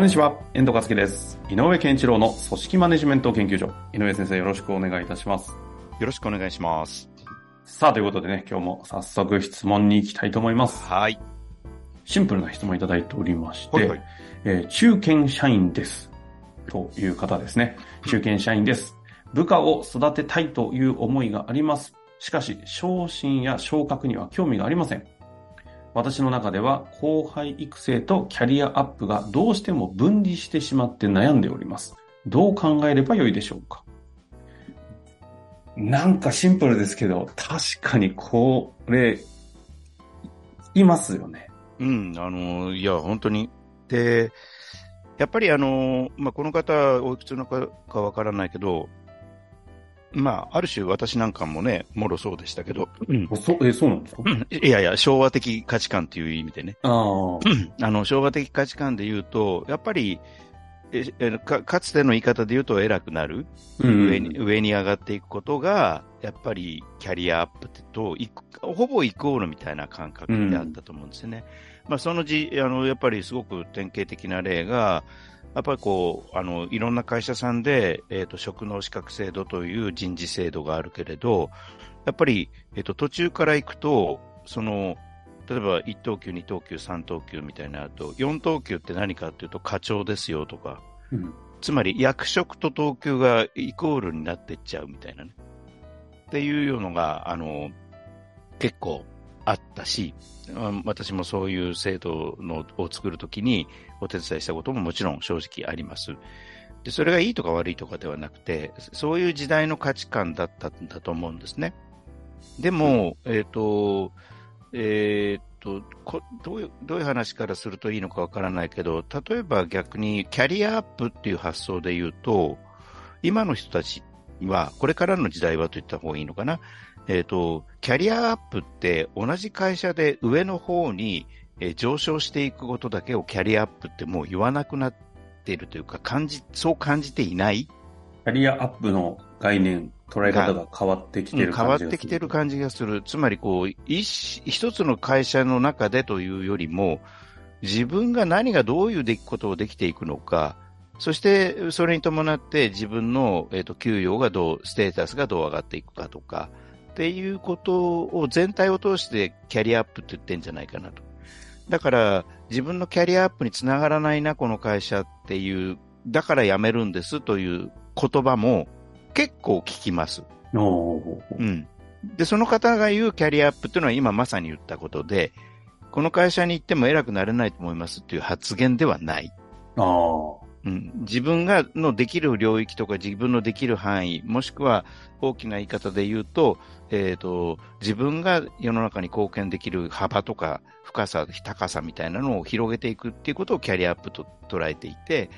こんにちは、遠藤和樹です。井上健一郎の組織マネジメント研究所。井上先生、よろしくお願いいたします。よろしくお願いします。さあ、ということでね、今日も早速質問に行きたいと思います。はい。シンプルな質問いただいておりまして、はいはい、えー、中堅社員です。という方ですね。中堅社員です。部下を育てたいという思いがあります。しかし、昇進や昇格には興味がありません。私の中では後輩育成とキャリアアップがどうしても分離してしまって悩んでおります。どう考えればよいでしょうか？なんかシンプルですけど、確かにこれ、いますよね。うん、あの、いや、本当に。で、やっぱりあの、まあ、この方、おいくつのかかわからないけど、まあ、ある種私なんかもね、もろそうでしたけど。うん、そえ、そうなんですか、いやいや、昭和的価値観っていう意味でね。ああの、昭和的価値観で言うと、やっぱり、えかかつての言い方で言うと偉くなる、うん、上に、上に上がっていくことが、やっぱりキャリアアップと、ほぼイコールみたいな感覚であったと思うんですよね。うん、まあ、そのじ、あの、やっぱりすごく典型的な例が、やっぱりこう、あの、いろんな会社さんで、えっ、ー、と、職能資格制度という人事制度があるけれど、やっぱり、えっ、ー、と、途中から行くと、その、例えば1等級、2等級、3等級みたいなと、4等級って何かっていうと課長ですよとか、うん、つまり役職と等級がイコールになっていっちゃうみたいなね。っていうのが、あの、結構あったし、私もそういう制度のを作るときにお手伝いしたことももちろん正直あります。で、それがいいとか悪いとかではなくて、そういう時代の価値観だったんだと思うんですね。でも、えっ、ー、と、えっ、ー、とどういう、どういう話からするといいのかわからないけど、例えば逆にキャリアアップっていう発想で言うと、今の人たちは、これからの時代はと言った方がいいのかな。えっ、ー、と、キャリアアップって同じ会社で上の方に、え上昇していくことだけをキャリアアップってもう言わなくなっているというか、感じ、そう感じていない？キャリアアップの概念、捉え方が変わってきてる感じがする。変わってきてる感じがする。つまりこう、一一つの会社の中でというよりも、自分が何がどういうできことをできていくのか、そしてそれに伴って自分の、えーと給与がどう、ステータスがどう上がっていくかとか、っていうことを全体を通してキャリアアップって言ってんじゃないかなと。だから自分のキャリアアップにつながらないな、この会社っていう、だから辞めるんですという言葉も結構聞きます。うん。で、その方が言うキャリアアップっていうのは今まさに言ったことで、この会社に行っても偉くなれないと思いますっていう発言ではない。ああ。うん、自分がのできる領域とか自分のできる範囲、もしくは大きな言い方で言うと、えっ、ー、と、自分が世の中に貢献できる幅とか深さ、高さみたいなのを広げていくっていうことをキャリアアップと捉えていて、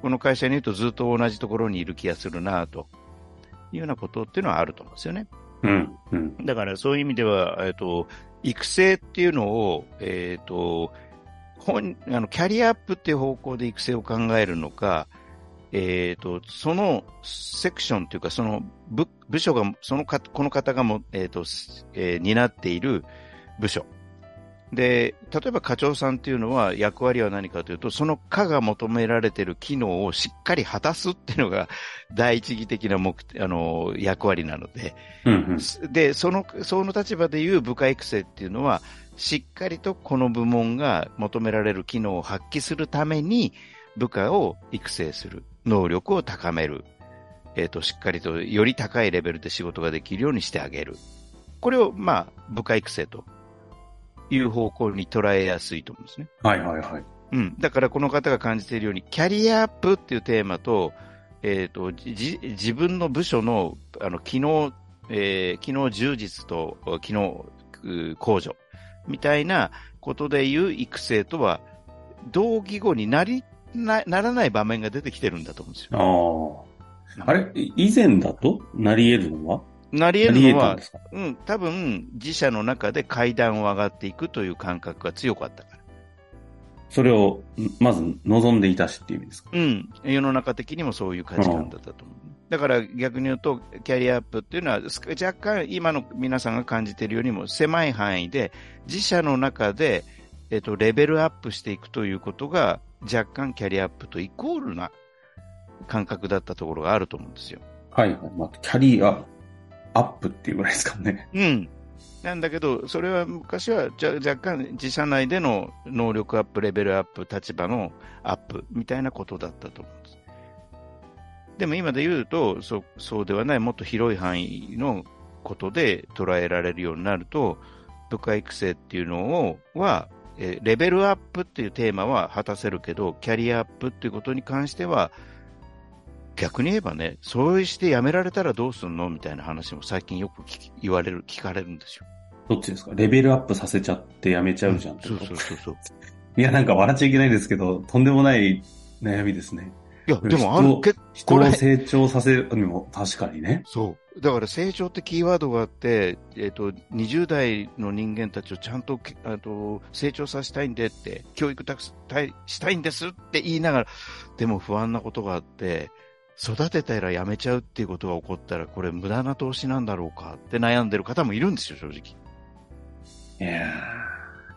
この会社に言うとずっと同じところにいる気がするなというようなことっていうのはあると思うんですよね。うん。うん、だからそういう意味では、えっ、ー、と、育成っていうのを、えっ、ー、と、本、あの、キャリアアップっていう方向で育成を考えるのか、えっ、ー、と、そのセクションというか、その部部署が、そのか、この方がも、えっ、ー、と、えー、担っている部署。で、例えば課長さんっていうのは役割は何かというと、その課が求められている機能をしっかり果たすっていうのが第一義的な目、あの、役割なので、うんうん、で、その、その立場でいう部下育成っていうのは、しっかりとこの部門が求められる機能を発揮するために、部下を育成する、能力を高める、えっ、ー、と、しっかりとより高いレベルで仕事ができるようにしてあげる。これを、まあ、部下育成という方向に捉えやすいと思うんですね。はいはいはい。うん。だからこの方が感じているように、キャリアアップっていうテーマと、えっ、ー、と、自分の部署の、あの、機能、えー、機能充実と機能向上。みたいなことでいう育成とは、同義語になりなならない場面が出てきてるんだと思うんですよ。ああ。あれ？以前だと？なり得るのは？なり得るのは、うん、多分自社の中で階段を上がっていくという感覚が強かったから。それを、まず望んでいたしっていう意味ですか？うん。世の中的にもそういう価値観だったと思う。だから逆に言うと、キャリアアップっていうのは、若干今の皆さんが感じているよりも狭い範囲で、自社の中で、えっと、レベルアップしていくということが、若干キャリアアップとイコールな感覚だったところがあると思うんですよ。はいはい。まあ、キャリアアップっていうぐらいですかね。うん。なんだけど、それは昔は若干自社内での能力アップ、レベルアップ、立場のアップみたいなことだったと思うんでも今で言うと、そそうではない、もっと広い範囲のことで捉えられるようになると、部下育成っていうのをは、えレベルアップっていうテーマは果たせるけど、キャリアアップっていうことに関しては、逆に言えばね、そうして辞められたらどうすんのみたいな話も最近よく言われる、聞かれるんですよ。どっちですか？レベルアップさせちゃって辞めちゃうじゃん、うん、そうそうそうそう。いや、なんか笑っちゃいけないですけど、とんでもない悩みですね。いや、でもある、結構。人を成長させるにも確かにね。そう。だから成長ってキーワードがあって、えっ、ー、と、20代の人間たちをちゃんと、あと、成長させたいんでって、教育たくしたいしたいんですって言いながら、でも不安なことがあって、育てたらやめちゃうっていうことが起こったら、これ無駄な投資なんだろうかって悩んでる方もいるんですよ、正直。いや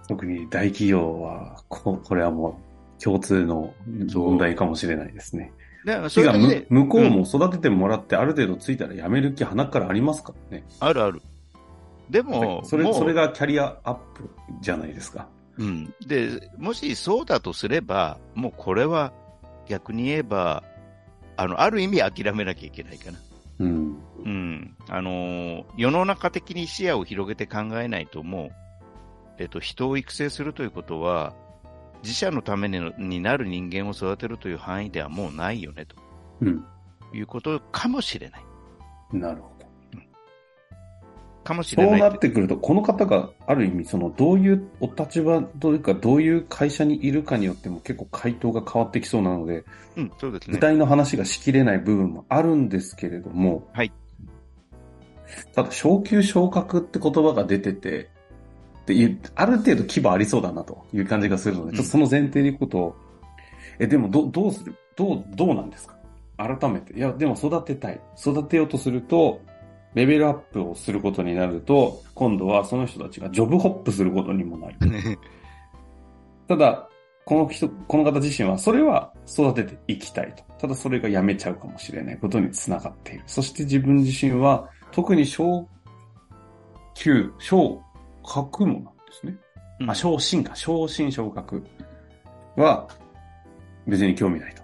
特に大企業は、ここれはもう共通の問題かもしれないですね。だからそれが向こうも育ててもらって、ある程度ついたら辞める気鼻からありますか？らね。あるある。でも、それ、それがキャリアアップじゃないですか？うん。で、もしそうだとすれば、もうこれは逆に言えば、あの、ある意味諦めなきゃいけないかな。うん。うん。あのー、世の中的に視野を広げて考えないともう、えっと、人を育成するということは、自社のためになる人間を育てるという範囲ではもうないよね、と、うん、いうことかもしれない。なるほど。うん、かもしれない。そうなってくると、この方がある意味、その、どういうお立場というか、どういう会社にいるかによっても結構回答が変わってきそうなので、うん、そうですね。具体の話がしきれない部分もあるんですけれども、はい。ただ、昇級昇格って言葉が出てて、っていう、ある程度規模ありそうだなという感じがするので、ちょっとその前提でいくと、え、でもど、どうする？どう、どうなんですか？改めて。いや、でも育てたい。育てようとすると、レベルアップをすることになると、今度はその人たちがジョブホップすることにもなる。ただ、この人、この方自身は、それは育てていきたいと。ただそれがやめちゃうかもしれないことにつながっている。そして自分自身は、特に小級、小格もなんですね。うん、あ、昇進か。昇進昇格は別に興味ないと。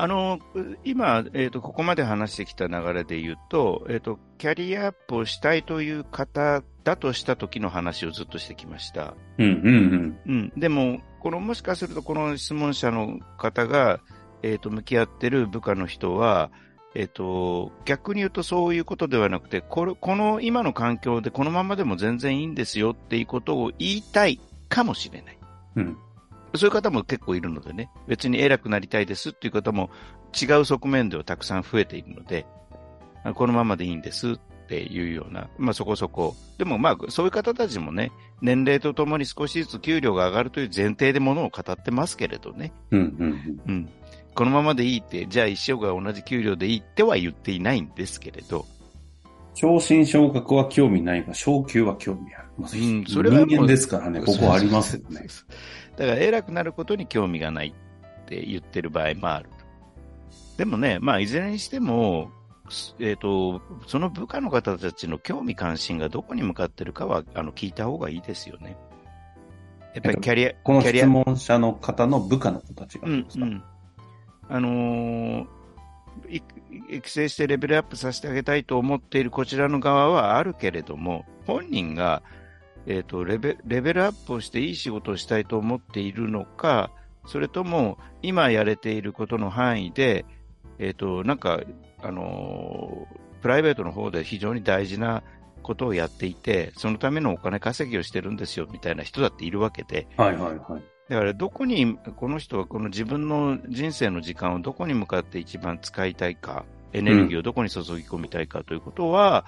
あの、今、えっ、ー、と、ここまで話してきた流れで言うと、えっ、ー、と、キャリアアップをしたいという方だとした時の話をずっとしてきました。うん、うん、うん。でも、この、もしかするとこの質問者の方が、えっ、ー、と、向き合ってる部下の人は、えっと、逆に言うとそういうことではなくて、これ、この今の環境でこのままでも全然いいんですよっていうことを言いたいかもしれない。うん。そういう方も結構いるのでね、別に偉くなりたいですっていう方も違う側面ではたくさん増えているので、このままでいいんですっていうような、まあそこそこ。でもまあそういう方たちもね、年齢とともに少しずつ給料が上がるという前提でものを語ってますけれどね。うんうんうん。うん。このままでいいって、じゃあ一生が同じ給料でいいっては言っていないんですけれど。昇進昇格は興味ないが、昇給は興味ある。まあ、うん、それは人間ですからね、ここありますよね。だから偉くなることに興味がないって言ってる場合もある。でもね、まあいずれにしても、えっ、ー、と、その部下の方たちの興味関心がどこに向かってるかは、あの、聞いた方がいいですよね。やっぱりキャリア、この質問者の方の部下の子たちがですか、うんうんあのー、育成してレベルアップさせてあげたいと思っているこちらの側はあるけれども、本人が、えーと、レベレベルアップをしていい仕事をしたいと思っているのか、それとも今やれていることの範囲で、えっ、ー、と、なんか、あのー、プライベートの方で非常に大事な、ことをやっていて、そのためのお金稼ぎをしてるんですよみたいな人だっているわけで。はいはいはい。だからどこに、この人はこの自分の人生の時間をどこに向かって一番使いたいか、エネルギーをどこに注ぎ込みたいかということは、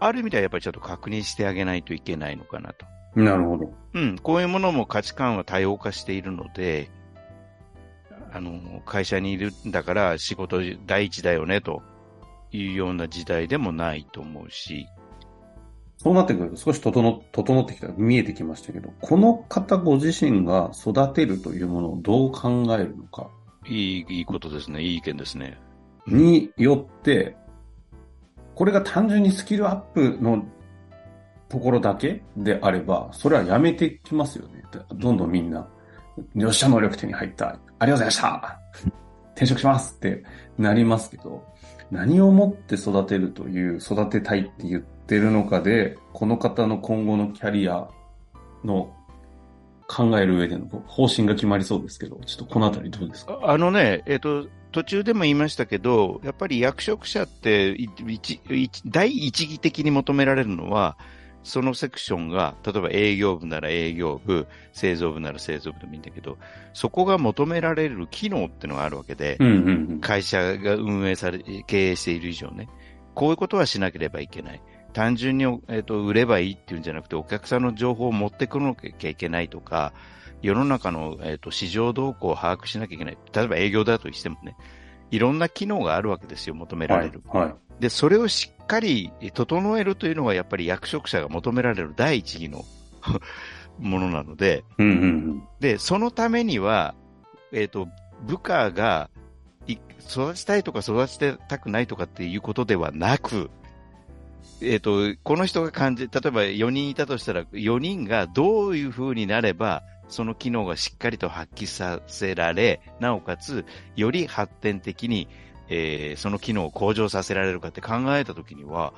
うん、ある意味ではやっぱりちょっと確認してあげないといけないのかなと。なるほど。うん、こういうものも価値観は多様化しているので、あの、会社にいるんだから仕事第一だよねというような時代でもないと思うし。そうなってくると少し整整ってきた、見えてきましたけど、この方ご自身が育てるというものをどう考えるのか？いい、いいことですね。いい意見ですね。によって、これが単純にスキルアップのところだけであれば、それはやめてきますよね。どんどんみんな、よっしゃ能力手に入った。ありがとうございました 転職しますってなりますけど、何をもって育てるという、育てたいって言ってるのかで、この方の今後のキャリアの考える上での方針が決まりそうですけど、ちょっとこのあたりどうですか？あのね、えっ、ー、と、途中でも言いましたけど、やっぱり役職者って第一義的に求められるのは、そのセクションが、例えば営業部なら営業部、製造部なら製造部でもいいんだけど、そこが求められる機能っていうのがあるわけで、うんうんうん、会社が運営され、経営している以上ね、こういうことはしなければいけない。単純に、えーと、売ればいいっていうんじゃなくて、お客さんの情報を持ってくるなきゃいけないとか、世の中の、えーと、市場動向を把握しなきゃいけない。例えば営業だとしてもね、いろんな機能があるわけですよ、求められる。はい、はい、で、それをしっかり整えるというのがやっぱり役職者が求められる第一義の ものなので、うんうんうん、で、そのためには、えっ、ー、と、部下が育ちたいとか育てたくないとかっていうことではなく、えっ、ー、と、この人が感じ、例えば4人いたとしたら、4人がどういう風になれば、その機能がしっかりと発揮させられ、なおかつ、より発展的に、えー、その機能を向上させられるかって考えたときには、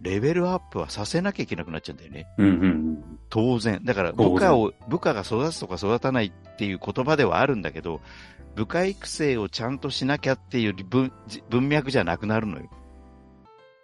レベルアップはさせなきゃいけなくなっちゃうんだよね。うんうんうん、当然。だから部下を、部下が育つとか育たないっていう言葉ではあるんだけど、部下育成をちゃんとしなきゃっていう文文脈じゃなくなるのよ。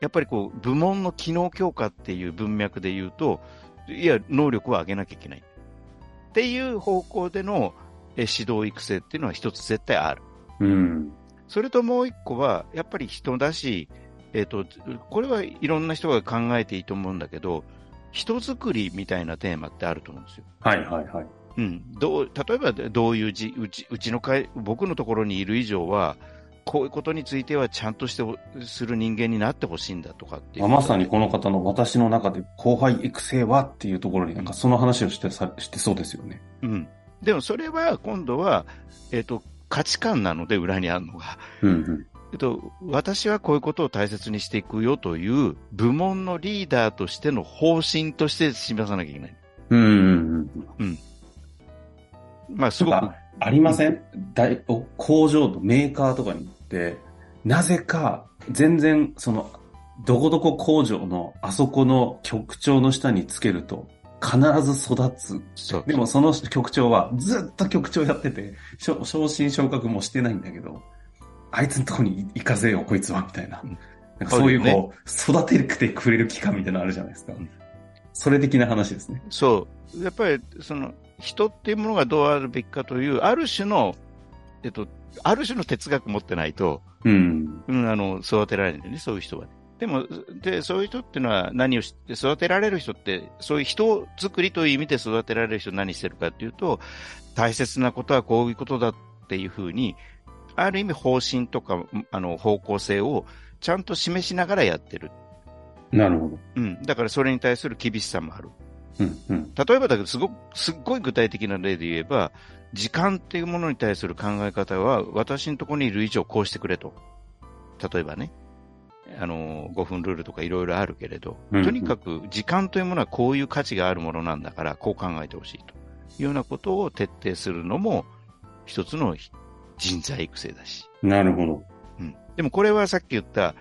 やっぱりこう、部門の機能強化っていう文脈で言うと、いや、能力を上げなきゃいけない。っていう方向での指導育成っていうのは一つ絶対ある。うん。それともう一個は、やっぱり人だし、えっ、ー、と、これはいろんな人が考えていいと思うんだけど、人作りみたいなテーマってあると思うんですよ。はいはいはい。うん。どう、例えばどういうじ、うち、うちの会、僕のところにいる以上は、こういうことについてはちゃんとしてする人間になってほしいんだとかっていう。まさにこの方の私の中で後輩育成はっていうところになんかその話をしてさ、してそうですよね。うん。でもそれは今度は、えっ、ー、と、価値観なので、裏にあるのが。うんうんえっと、私はこういうことを大切にしていくよという部門のリーダーとしての方針として示さなきゃいけない。うんうんうん。うん。まあ、すごく。ありません？大工場とメーカーとかに行って、なぜか全然その、どこどこ工場のあそこの局長の下につけると、必ず育つ。でもその局長はずっと局長やってて、昇進昇格もしてないんだけど、あいつのとこに行かせよ、こいつは、みたいな。なんかそういうこう、育ててくれる期間みたいなのあるじゃないですか。それ的な話ですね。そう。やっぱり、その、人っていうものがどうあるべきかという、ある種の、えっと、ある種の哲学持ってないと、うん。うん、あの、育てられないんだよね、そういう人は、ね。でも、で、そういう人っていうのは何をして育てられる人って、そういう人作りという意味で育てられる人何してるかっていうと、大切なことはこういうことだっていうふうに、ある意味方針とか、あの、方向性をちゃんと示しながらやってる。なるほど。うん。だからそれに対する厳しさもある。うんうん、例えばだけど、すごく、すっごい具体的な例で言えば、時間っていうものに対する考え方は、私のところにいる以上こうしてくれと。例えばね。あの、5分ルールとかいろいろあるけれど、とにかく時間というものはこういう価値があるものなんだから、こう考えてほしいというようなことを徹底するのも、一つの人材育成だし。なるほど。うん。でもこれはさっき言った、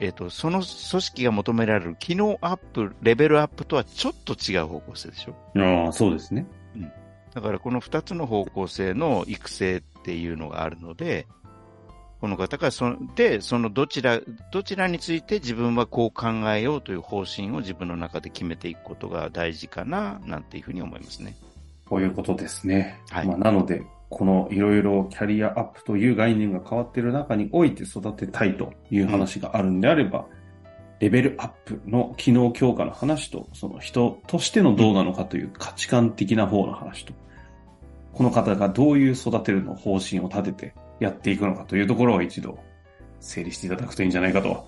えっ、ー、と、その組織が求められる機能アップ、レベルアップとはちょっと違う方向性でしょ？ああ、そうですね。うん。だからこの二つの方向性の育成っていうのがあるので、この方がそ、で、そのどちら、どちらについて自分はこう考えようという方針を自分の中で決めていくことが大事かな、なんていうふうに思いますね。こういうことですね。はい。まあ、なので、このいろいろキャリアアップという概念が変わっている中において育てたいという話があるんであれば、うん、レベルアップの機能強化の話と、その人としてのどうなのかという価値観的な方の話と、この方がどういう育てるの方針を立ててやっていくのかというところを一度整理していただくといいんじゃないかと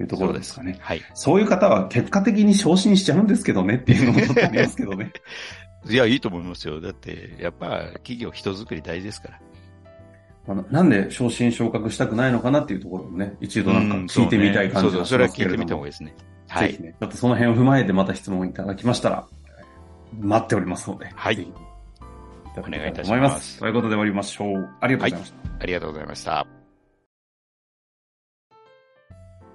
いうところですかね。はい。そういう方は結果的に昇進しちゃうんですけどねっていうのもありますけどね。いや、いいと思いますよ。だって、やっぱ企業人づくり大事ですから。あのなんで昇進昇格したくないのかなっていうところもね、一度なんか聞いてみたい感じがしますけれども、うん、そうそうそれは聞いてみた方がいいですね。はい。ぜひね、ちょっとその辺を踏まえてまた質問いただきましたら、待っておりますので、はい。ぜひお願いいたします。ということで終わりましょう。ありがとうございました。はい、ありがとうございました。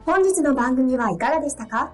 本日の番組はいかがでしたか？